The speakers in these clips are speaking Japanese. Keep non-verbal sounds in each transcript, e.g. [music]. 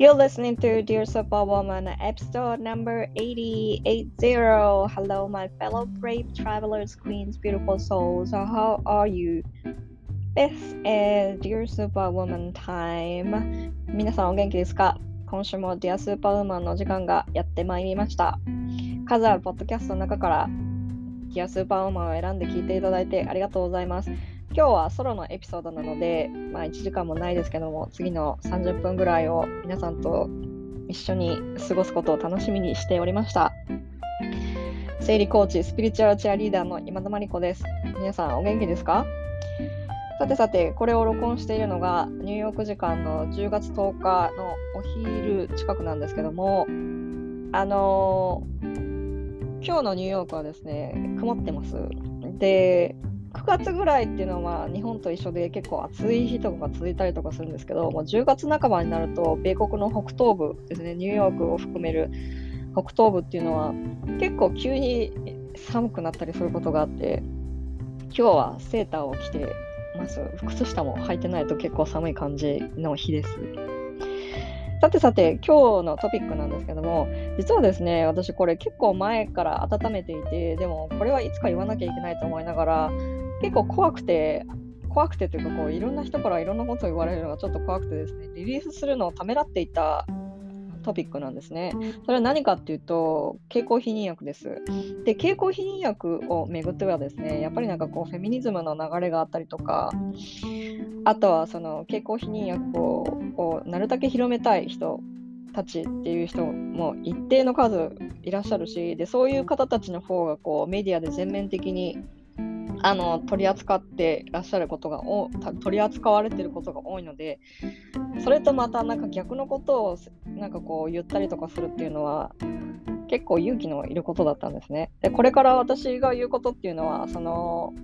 You're listening to Dear Superwoman, episode number 880. Hello, my fellow brave travelers, queens, beautiful souls. How are you? This is Dear Superwoman time. 皆さんお元気ですか今週も Dear Superwoman の時間がやってまいりました。数あるポッドキャストの中から Dear Superwoman を選んで聞いていただいてありがとうございます。今日はソロのエピソードなので、まあ、1時間もないですけども次の30分ぐらいを皆さんと一緒に過ごすことを楽しみにしておりました。生理コーチスピリチュアルチアリーダーの今田真理子です。皆さんお元気ですか？さてさてこれを録音しているのがニューヨーク時間の10月10日のお昼近くなんですけどもあのー、今日のニューヨークはですね曇ってます。で月ぐらいっていうのは日本と一緒で結構暑い日とかが続いたりとかするんですけどもう10月半ばになると米国の北東部ですねニューヨークを含める北東部っていうのは結構急に寒くなったりすることがあって今日はセーターを着てます。靴下も履いてないと結構寒い感じの日です。さてさて今日のトピックなんですけども実はですね私これ結構前から温めていてでもこれはいつか言わなきゃいけないと思いながら結構怖くて、怖くてというかこういろんな人からいろんなことを言われるのがちょっと怖くてですね、リリースするのをためらっていたトピックなんですね。それは何かっていうと、経口避妊薬です。で、経口避妊薬をめぐってはですね、やっぱりなんかこうフェミニズムの流れがあったりとか、あとはその経口避妊薬をなるだけ広めたい人たちっていう人も一定の数いらっしゃるしでそういう方たちの方がこうメディアで全面的にあの取り扱ってらっしゃることが取り扱われてることが多いのでそれとまたなんか逆のことをなんかこう言ったりとかするっていうのは結構勇気のいることだったんですね。でこれから私が言うことっていうのはその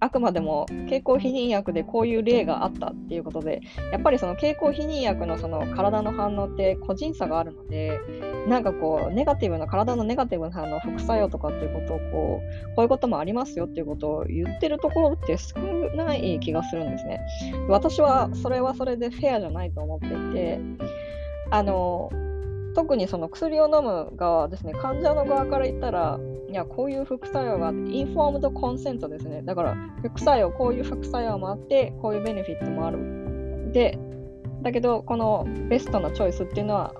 あくまでも経口避妊薬でこういう例があったっていうことでやっぱりその経口避妊薬のその体の反応って個人差があるのでなんかこうネガティブな体のネガティブな反応副作用とかっていうことをこうこういうこともありますよっていうことを言ってるところって少ない気がするんですね。私はそれはそれでフェアじゃないと思っていてあの特にその薬を飲む側ですね患者の側から言ったらいやこういう副作用があってインフォームドコンセントですねだから副作用こういう副作用もあってこういうベネフィットもあるでだけどこのベストなチョイスっていうのは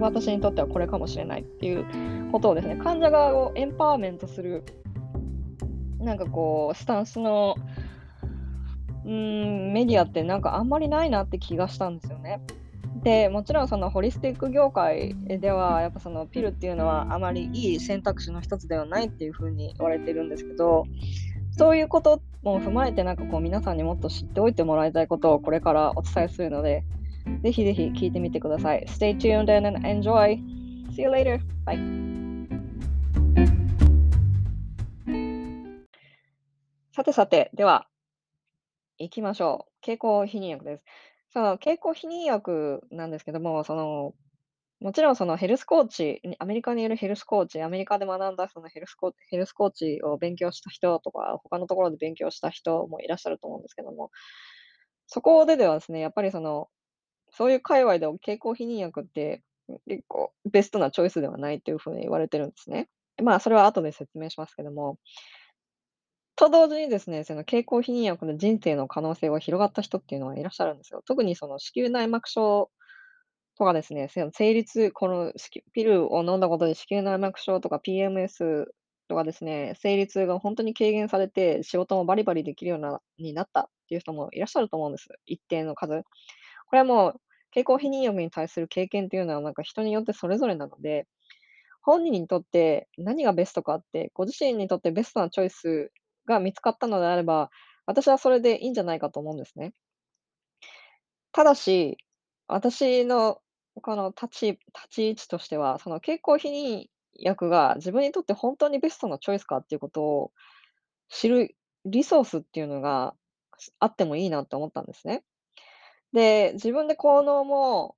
私にとってはこれかもしれないっていうことをですね患者側をエンパワーメントするなんかこうスタンスのうんメディアってなんかあんまりないなって気がしたんですよね。でもちろんそのホリスティック業界ではやっぱそのピルっていうのはあまりいい選択肢の一つではないっていうふうに言われてるんですけどそういうことも踏まえてなんかこう皆さんにもっと知っておいてもらいたいことをこれからお伝えするのでぜひぜひ聞いてみてください。Stay tuned and enjoy. See you later. Bye. [laughs] さてさて、では、行きましょう。経口避妊薬です。その経口避妊薬なんですけども、その、もちろんそのヘルスコーチ、アメリカにいるヘルスコーチ、アメリカで学んだそのヘルスコヘルスコーチを勉強した人とか、他のところで勉強した人もいらっしゃると思うんですけども、そこでではですね、やっぱりその、そういう界隈で経口避妊薬って結構ベストなチョイスではないっていうふうに言われてるんですね。まあ、それは後で説明しますけども、と同時にですね、その経口避妊薬の人生の可能性が広がった人っていうのはいらっしゃるんですよ。特にその子宮内膜症とかですね、その生理痛、このピルを飲んだことで子宮内膜症とか PMS とかですね、生理痛が本当に軽減されて、仕事もバリバリできるようなになったっていう人もいらっしゃると思うんです。一定の数。これはもう経口避妊薬に対する経験っていうのはなんか人によってそれぞれなので、本人にとって何がベストかって、ご自身にとってベストなチョイスが見つかったのであれば、私はそれでいいんじゃないかと思うんですね。ただし、私のこの立ち立ち位置としては、その経口避妊薬が自分にとって本当にベストなチョイスかっていうことを知るリソースっていうのがあってもいいなって思ったんですね。で、自分で効能も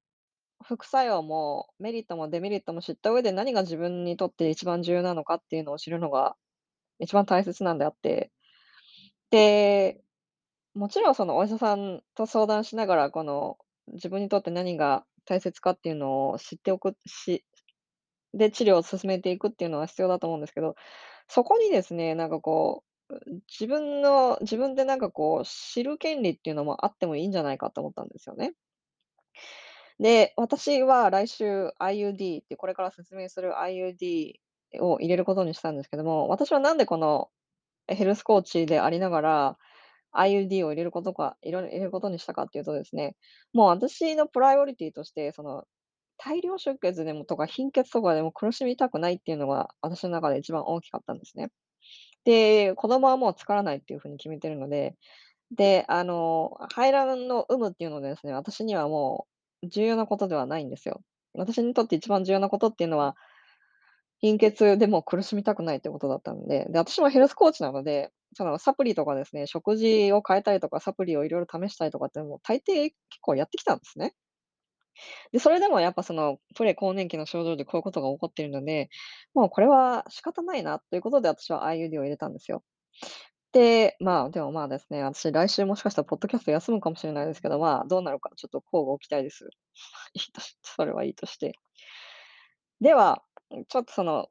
副作用もメリットもデメリットも知った上で何が自分にとって一番重要なのかっていうのを知るのが一番大切なんであって、で、もちろんそのお医者さんと相談しながら、この自分にとって何が大切かっていうのを知っておくしで、治療を進めていくっていうのは必要だと思うんですけど、そこにですね、なんかこう、自分の自分でなんかこう、知る権利っていうのもあってもいいんじゃないかと思ったんですよね。で、私は来週 IUD ってこれから説明する IUD を入れることにしたんですけども、私はなんでこのヘルスコーチでありながら、IUD を入れることかいろいろ入れることにしたかっていうとですね、もう私のプライオリティとして、その、大量出血でもとか貧血とかでも苦しみたくないっていうのが、私の中で一番大きかったんですね。で、子供はもう作らないっていう風に決めてるので、で、あの、排卵の有無っていうのでですね、私にはもう重要なことではないんですよ。私にとって一番重要なことっていうのは、貧血でも苦しみたくないってことだったんで、で、私もヘルスコーチなので、そのサプリとかですね、食事を変えたりとか、サプリをいろいろ試したりとかってもう大抵結構やってきたんですね。で、それでもやっぱそのプレ更年期の症状でこういうことが起こっているので、もうこれは仕方ないなということで私は IUD を入れたんですよ。で、まあ、でもまあですね、私来週もしかしたらポッドキャスト休むかもしれないですけど、まあ、どうなるかちょっと乞うご期待です。いいとそれはいいとして。では、ちょっとその、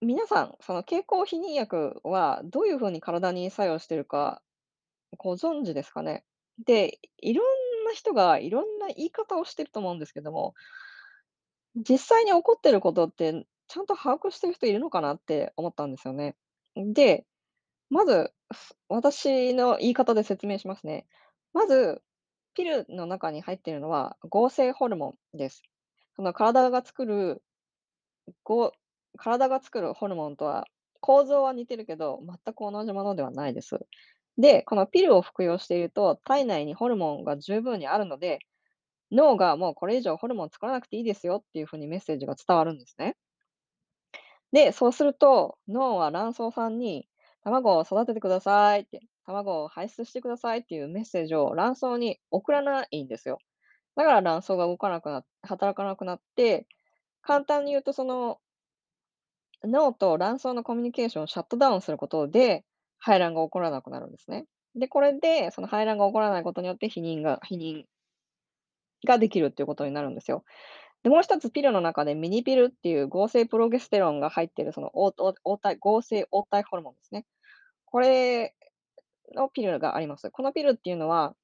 皆さん、その経口避妊薬はどういう風に体に作用してるかご存知ですかね？で、いろんな人がいろんな言い方をしてると思うんですけども、実際に起こってることって、ちゃんと把握してる人いるのかなって思ったんですよね。で、まず、私の言い方で説明しますね。まず、ピルの中に入っているのは合成ホルモンです。その体が作るご体が作るホルモンとは構造は似てるけど、全く同じものではないです。で、このピルを服用していると、体内にホルモンが十分にあるので、脳がもうこれ以上ホルモン作らなくていいですよっていう風にメッセージが伝わるんですね。で、そうすると、脳は卵巣さんに、卵を育ててくださいって、卵を排出してくださいっていうメッセージを卵巣に送らないんですよ。だから卵巣が動かなくなっ働かなくなって、簡単に言うとその脳と卵巣のコミュニケーションをシャットダウンすることで、排卵が起こらなくなるんですね。で、これで、その排卵が起こらないことによって避妊が避妊ができるっていうことになるんですよ。で、もう一つピルの中でミニピルっていう合成プロゲステロンが入ってるそのおお黄体合成黄体ホルモンですね。これのピルがあります。このピルっていうのは、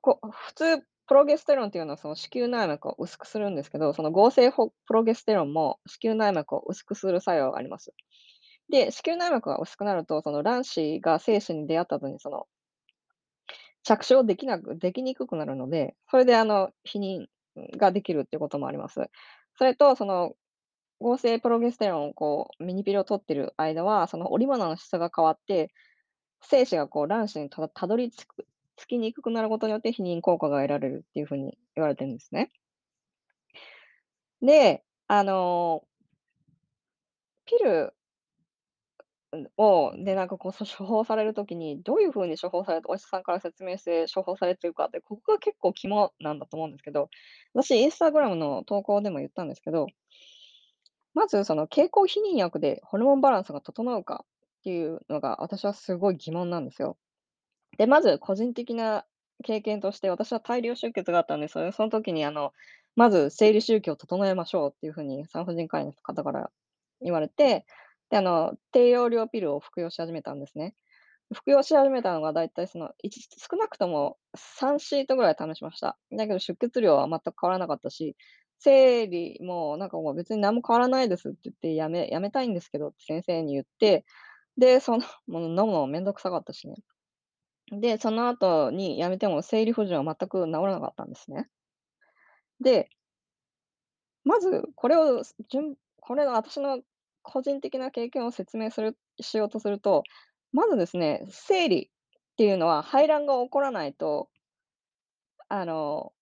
こ普通プロゲステロンっていうのはその子宮内膜を薄くするんですけど、その合成プロゲステロンも子宮内膜を薄くする作用があります。で、子宮内膜が薄くなると、その卵子が精子に出会った後にその着床できなくできにくくなるので、それであの、避妊ができるっていうこともあります。それと、その合成プロゲステロンをこうミニピルを取ってる間は、その織物の質が変わって、精子がこう卵子にたたどり着くつきにくくなることによって避妊効果が得られるっていう風に言われてるんですね。で、あの、ピルを、で、なんかこう、処方される時に、どういう風に処方されてお医者さんから説明して処方されてるかって、ここが結構肝なんだと思うんですけど、私インスタグラムの投稿でも言ったんですけど、まずその経口避妊薬でホルモンバランスが整うかっていうのが、私はすごい疑問なんですよ。で、まず個人的な経験として、私は大量出血があったんで、それその時にあの、まず生理周期を整えましょうっていう風に産婦人科医の方から言われて、で、あの、低用量ピルを服用し始めたんですね。服用し始めたのがだいたいその、少なくとも3シートぐらい試しました。だけど出血量は全く変わらなかったし、生理もなんかもう別に何も変わらないですって言って、やめやめたいんですけどって先生に言って、で、その、もう飲むのめんどくさかったしね。で、その後に辞めても生理不順は全く治らなかったんですね。で、まずこれを順これが私の個人的な経験を説明するしようとすると、まずですね、生理っていうのは排卵が起こらないと、あの、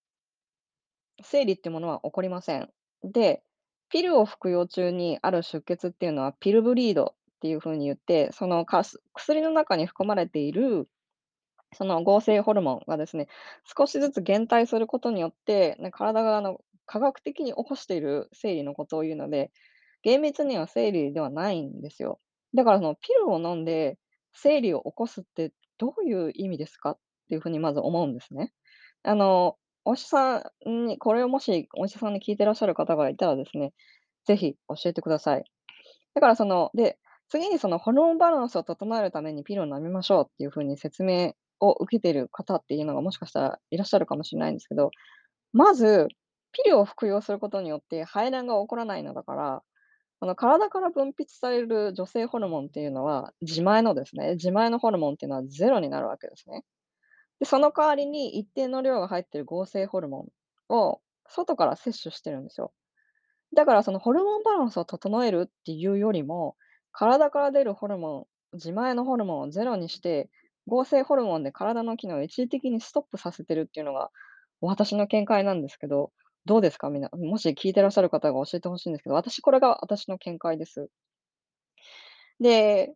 生理っていうものは起こりません。で、ピルを服用中にある出血っていうのはピルブリードっていう風に言って、その薬の中に含まれているその合成ホルモンがですね、少しずつ減退することによって、ね、体があの科学的に起こしている生理のことを言うので、厳密には生理ではないんですよ。だからそのピルを飲んで生理を起こすってどういう意味ですかっていうふうにまず思うんですね。あの、お医者さんにこれをもしお医者さんに聞いてらっしゃる方がいたらですね、ぜひ教えてください。だからその、で、次にそのホルモンバランスを整えるためにピルを飲みましょうっていう風に説明を受けている方っていうのがもしかしたらいらっしゃるかもしれないんですけど、まず、ピルを服用することによって排卵が起こらないのだから、あの体から分泌される女性ホルモンっていうのは、自前のですね、自前のホルモンっていうのはゼロになるわけですね。で、その代わりに一定の量が入っている合成ホルモンを外から摂取してるんですよ。だからそのホルモンバランスを整えるっていうよりも、体から出るホルモン、自前のホルモンをゼロにして、合成ホルモンで体の機能を一時的にストップさせてるっていうのが私の見解なんですけど、どうですか？みんな。もし聞いてらっしゃる方が教えてほしいんですけど、私これが私の見解です。で、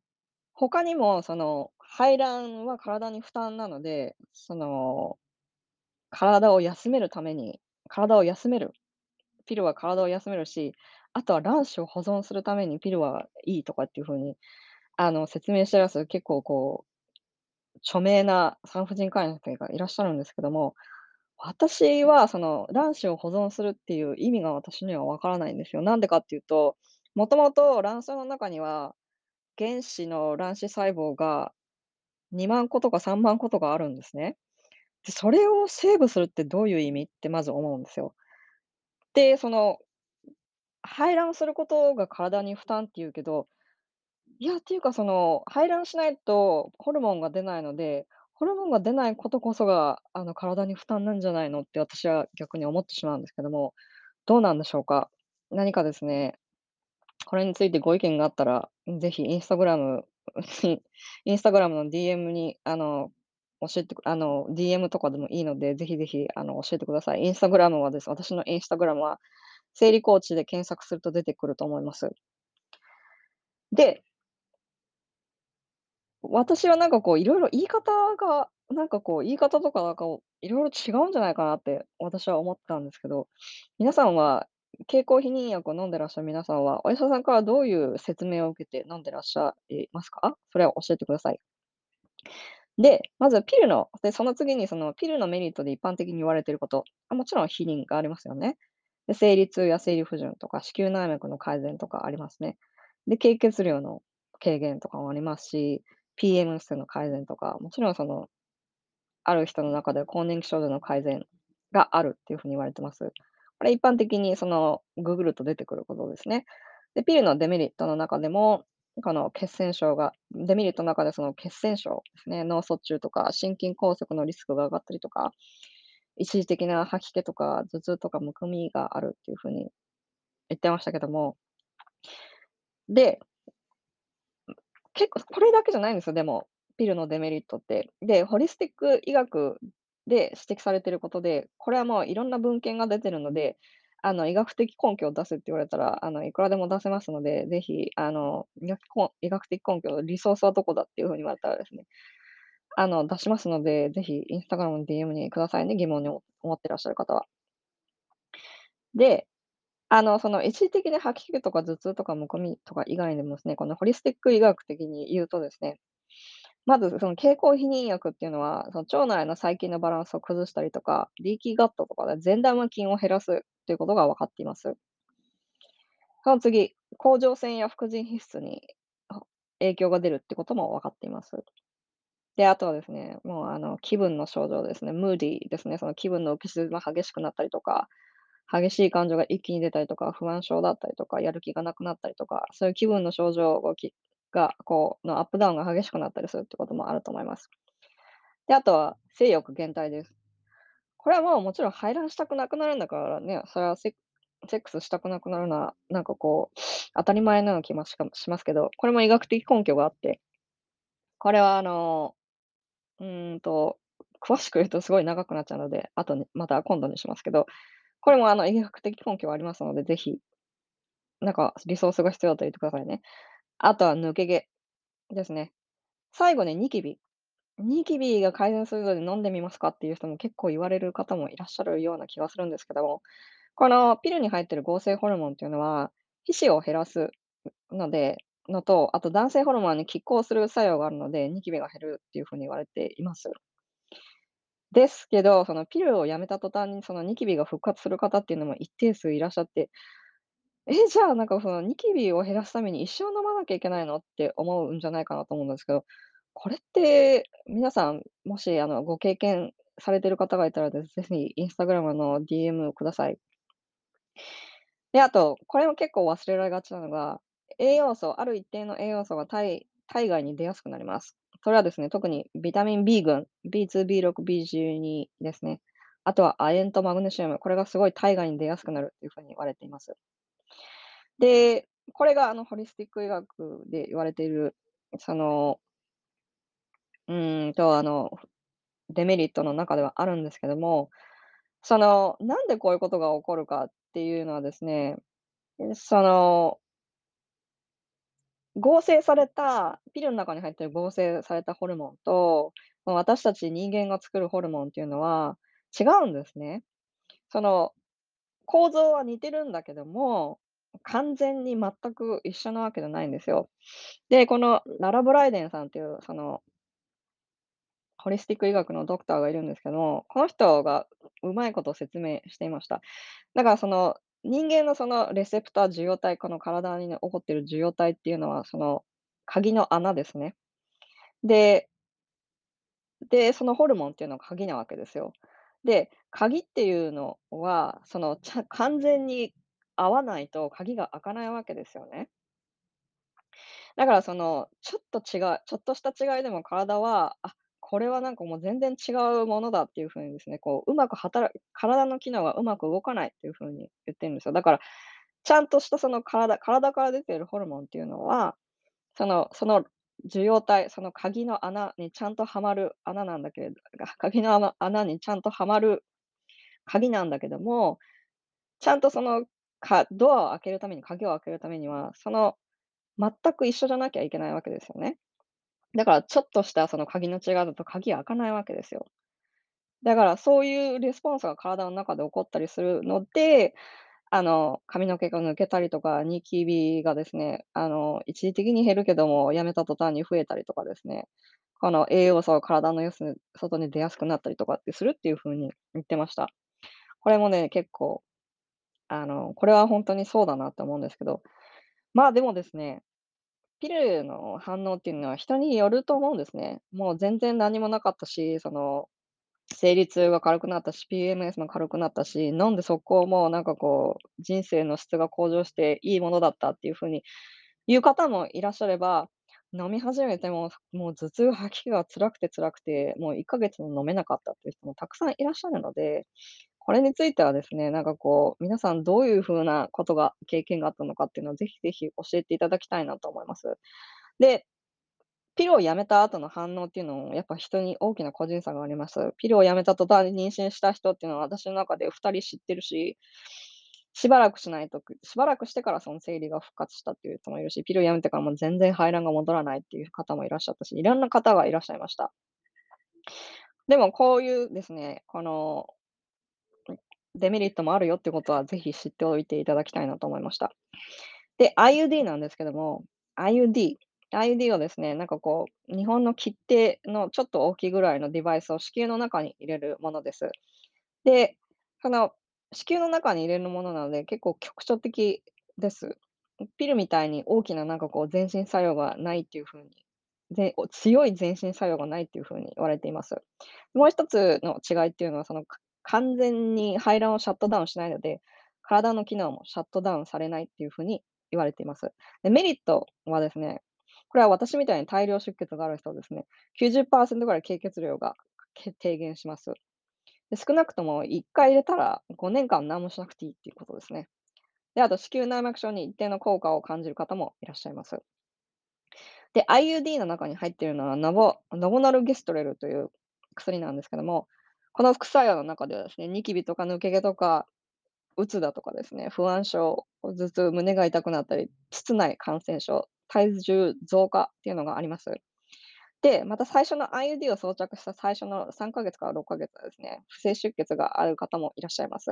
他にもその排卵は体に負担なので、その体を休めるために体を休めるピルは体を休めるし、あとは卵子を保存するためにピルはいいとかっていう風に、あの、説明してらっしゃる結構こう、著名な産婦人科医の方がいらっしゃるんですけども、私はその卵子を保存するっていう意味が私にはわからないんですよ。なんでかっていうと、もともと卵巣の中には原子の卵子細胞が2万個とか3万個とかあるんですね。で、それをセーブするってどういう意味ってまず思うんですよ。で、その排卵することが体に負担って言うけど、いや、っていうかその、排卵しないとホルモンが出ないので、ホルモンが出ないことこそが、あの、体に負担なんじゃないのって私は逆に思ってしまうんですけども、どうなんでしょうか？何かですね、これについてご意見があったら、ぜひインスタグラムインスタグラムの DM に、あの、教えてあの、DM とかでもいいので、ぜひぜひ、あの、教えてください。インスタグラムはです私のインスタグラムは、生理コーチで検索すると出てくると思います。で、私はなんかこういろいろ言い方が、なんかこう言い方とかなんかをいろいろ違うんじゃないかなって私は思ったんですけど、皆さんは経口避妊薬を飲んでらっしゃる皆さんは、お医者さんからどういう説明を受けて飲んでらっしゃいますか？それを教えてください。で、まずピルの、で、その次にそのピルのメリットで一般的に言われていること、もちろん避妊がありますよね。で、生理痛や生理不順とか子宮内膜の改善とかありますね。で、経血量の軽減とかもありますし、PMS の改善とか、もちろんその、ある人の中で更年期症状の改善があるっていうふうに言われてます。これ一般的にそのググると出てくることですね。で、ピルのデメリットの中でも、この血栓症がデメリットの中でその血栓症ですね、脳卒中とか心筋梗塞のリスクが上がったりとか、一時的な吐き気とか頭痛とかむくみがあるっていう風に言ってましたけども、で、結構これだけじゃないんですよ、でも、ピルのデメリットって。で、ホリスティック医学で指摘されてることで、これはもういろんな文献が出てるので、あの、医学的根拠を出せって言われたら、あの、いくらでも出せますので、ぜひ、あの、医学的根拠の、リソースはどこだっていう風に言われたらですね、あの、出しますので、ぜひインスタグラムの DM にくださいね、疑問に思ってらっしゃる方は。で、あの、その一時的に吐き気とか頭痛とかむくみとか以外にもですね、このホリスティック医学的に言うとですね、まずその経口避妊薬っていうのは、その腸内の細菌のバランスを崩したりとか、リーキーガットとかで善玉菌を減らすということが分かっています。その次、甲状腺や副腎皮質に影響が出るってことも分かっています。で、あとはですね、もうあの気分の症状ですね、ムーディーですね、その気分の浮き沈みが激しくなったりとか、激しい感情が一気に出たりとか、不安症だったりとか、やる気がなくなったりとか、そういう気分の症状がきが、こう、のアップダウンが激しくなったりするってこともあると思います。で、あとは性欲減退です。これはもうもちろん排卵したくなくなるんだからね、それはセックスしたくなくなるのは、なんかこう、当たり前のような気もしかしますけど、これも医学的根拠があって、これはあの、うんと、詳しく言うとすごい長くなっちゃうので、あとにまた今度にしますけど、これもあの医学的根拠がありますので、ぜひ、なんかリソースが必要だと言ってくださいね。あとは抜け毛ですね。最後にニキビ。ニキビが改善するので飲んでみますかっていう人も結構言われる方もいらっしゃるような気がするんですけども、このピルに入ってる合成ホルモンっていうのは、皮脂を減らすのでのと、あと男性ホルモンに拮抗する作用があるので、ニキビが減るっていう風に言われています。ですけど、そのピルをやめた途端にそのニキビが復活する方っていうのも一定数いらっしゃって、え、じゃあなんかそのニキビを減らすために一生飲まなきゃいけないのって思うんじゃないかなと思うんですけど、これって皆さん、もしあのご経験されてる方がいたらですぜひインスタグラムの DM ください。で、あと、これも結構忘れられがちなのが、栄養素、ある一定の栄養素が体体外に出やすくなります。それはですね、特にビタミン B 群、B2、B6、B12 ですね。あとは亜鉛とマグネシウム、これがすごい体外に出やすくなるっていうふうに言われています。で、これがあのホリスティック医学で言われている、その、うんと、あの、デメリットの中ではあるんですけども、その、なんでこういうことが起こるかっていうのはですね、その、合成されたピルの中に入ってる合成されたホルモンと、私たち人間が作るホルモンっていうのは違うんですね。その、構造は似てるんだけども、完全に全く一緒なわけじゃないんですよ。で、このララ・ブライデンさんっていう、その、ホリスティック医学のドクターがいるんですけども、この人がうまいことを説明していました。だからその、人間のそのレセプター受容体、この体に起こっている受容体っていうのは、その鍵の穴ですね。でで、そのホルモンっていうのが鍵なわけですよ。で、鍵っていうのは、その、ちゃ完全に合わないと鍵が開かないわけですよね。だからその、ちょっと違うちょっとした違いでも体は、あ、これはなんかもう全然違うものだっていう風にですね、こう、うまく働く体の機能がうまく動かないっていう風に言ってるんですよ。だから、ちゃんとしたその体体から出ているホルモンっていうのは、そのその受容体、その鍵の穴にちゃんとはまる穴なんだけれど鍵の穴にちゃんとはまる鍵なんだけども、ちゃんとその、かドアを開けるために鍵を開けるためには、その全く一緒じゃなきゃいけないわけですよね。だからちょっとしたその鍵の違いだと鍵開かないわけですよ。だからそういうレスポンスが体の中で起こったりするので、あの、髪の毛が抜けたりとか、ニキビがですね、あの、一時的に減るけども、やめた途端に増えたりとかですね、この栄養素が体の外に出やすくなったりとかってするっていう風に言ってました。これもね、結構、あの、これはほんとにそうだなって思うんですけど、まあ、でもですね、ピルの反応っていうのは人によると思うんですね。もう全然何もなかったし、その生理痛が軽くなったし、PMS も軽くなったし、飲んで速攻もうなんかこう、人生の質が向上していいものだったっていう風に言う方もいらっしゃれば、飲み始めても、もう頭痛、吐き気が辛くて辛くて、もう1ヶ月も飲めなかったっていう人もたくさんいらっしゃるので、これについてはですね、なんかこう、皆さんどういう風なことが経験があったのかっていうのをぜひぜひ教えていただきたいなと思います。で、ピルをやめた後の反応っていうのも、やっぱ人に大きな個人差があります。ピルをやめた途端に妊娠した人っていうのは私の中で2人知ってるし、しばらくしないとしばらくしてからその生理が復活したっていう人もいるし、ピルをやめてからもう全然排卵が戻らないっていう方もいらっしゃったし、いろんな方がいらっしゃいました。でもこういうですね、この、デメリットもあるよってことはぜひ知っておいていただきたいなと思いました。で、IUD なんですけども、IUD IUD をですね、なんかこう、日本の切手のちょっと大きいぐらいのデバイスを子宮の中に入れるものです。で、その子宮の中に入れるものなので、結構局所的です。ピルみたいに大きななんかこう全身作用がないっていう風に、強い全身作用がないっていう風に言われています。もう一つの違いっていうのは、その、完全に排卵をシャットダウンしないので、体の機能もシャットダウンされないっていう風に言われています。で、メリットはですね、これは私みたいに大量出血がある人はですね、90%ぐらい経血量が低減します。で、少なくとも1回入れたら5年間何もしなくていいっていうことですね。で、あと子宮内膜症に一定の効果を感じる方もいらっしゃいます。で、IUD の中に入っているのはノボノボナルゲストレルという薬なんですけども、この副作用の中ではですね、ニキビとか抜け毛とか、うつだとかですね、不安症、頭痛、胸が痛くなったり、膣内感染症、体重増加っていうのがあります。で、また最初の IUD を装着した最初の3ヶ月から6ヶ月はですね、不正出血がある方もいらっしゃいます。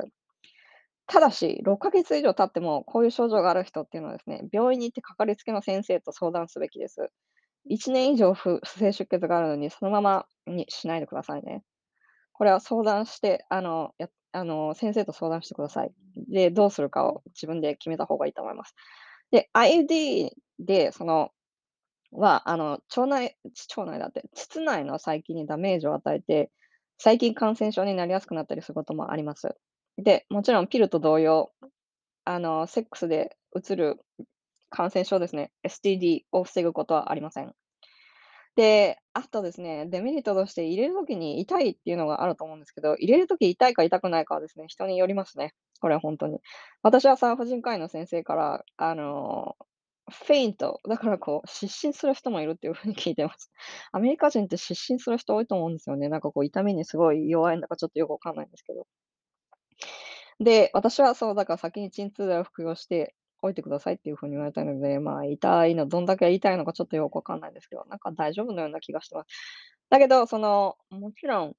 ただし、6ヶ月以上経ってもこういう症状がある人っていうのはですね、病院に行ってかかりつけの先生と相談すべきです。1年以上不正出血があるのに、そのままにしないでくださいね。これは相談して、あの、やあの、先生と相談してください。で、どうするかを自分で決めた方がいいと思います。で、IUD で、その、は、あの、腸内腸内だって、膣内の細菌にダメージを与えて、細菌感染症になりやすくなったりすることもあります。で、もちろんピルと同様、あの、セックスで移る感染症ですね、STD を防ぐことはありません。で、あとですね、デメリットとして入れる時に痛いっていうのがあると思うんですけど、入れる時痛いか痛くないかはですね、人によりますね。これは本当に。私は産婦人科医の先生から、あの、フェイント、だからこう、失神する人もいるっていう風に聞いてます。[laughs] アメリカ人って失神する人多いと思うんですよね。なんかこう痛みにすごい弱いんだかちょっとよくわかんないんですけど。で、私はそう、だから先に鎮痛剤を服用しておいてくださいっていう風に言われたので、まあ、痛いの、どんだけ痛いのかちょっとよくわかんないんですけど、なんか大丈夫のような気がしてます。だけど、その、もちろん、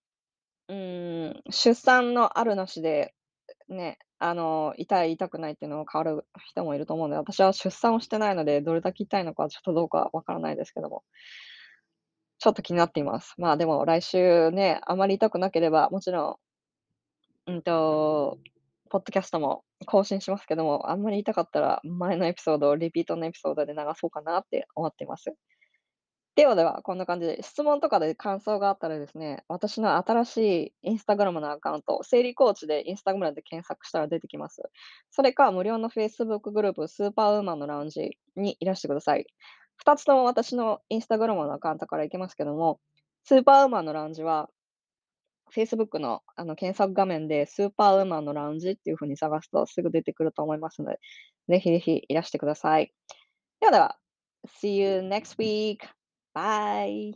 うーん、出産のあるなしで、ね、あの、痛い、痛くないっていうのを変わる人もいると思うので、私は出産をしてないので、どれだけ痛いのかちょっとどうかわからないですけども、ちょっと気になっています。まあ、でも来週ね、あまり痛くなければ、もちろん、うんと、ポッドキャストも更新しますけども、あんまり痛かったら、前のエピソードをリピートのエピソードで流そうかなって思っています。ではでは、こんな感じで、質問とかで感想があったらですね、私の新しいインスタグラムのアカウント、生理コーチでインスタグラムで検索したら出てきます。それか、無料の Facebook グループ、スーパーウーマンのラウンジにいらしてください。2つとも私のインスタグラムのアカウントから行けますけども、スーパーウーマンのラウンジは、Facebook のあの検索画面でスーパーウーマンのラウンジっていうふうに探すとすぐ出てくると思いますので、ぜひぜひいらしてください。ではでは、See you next week! Bye!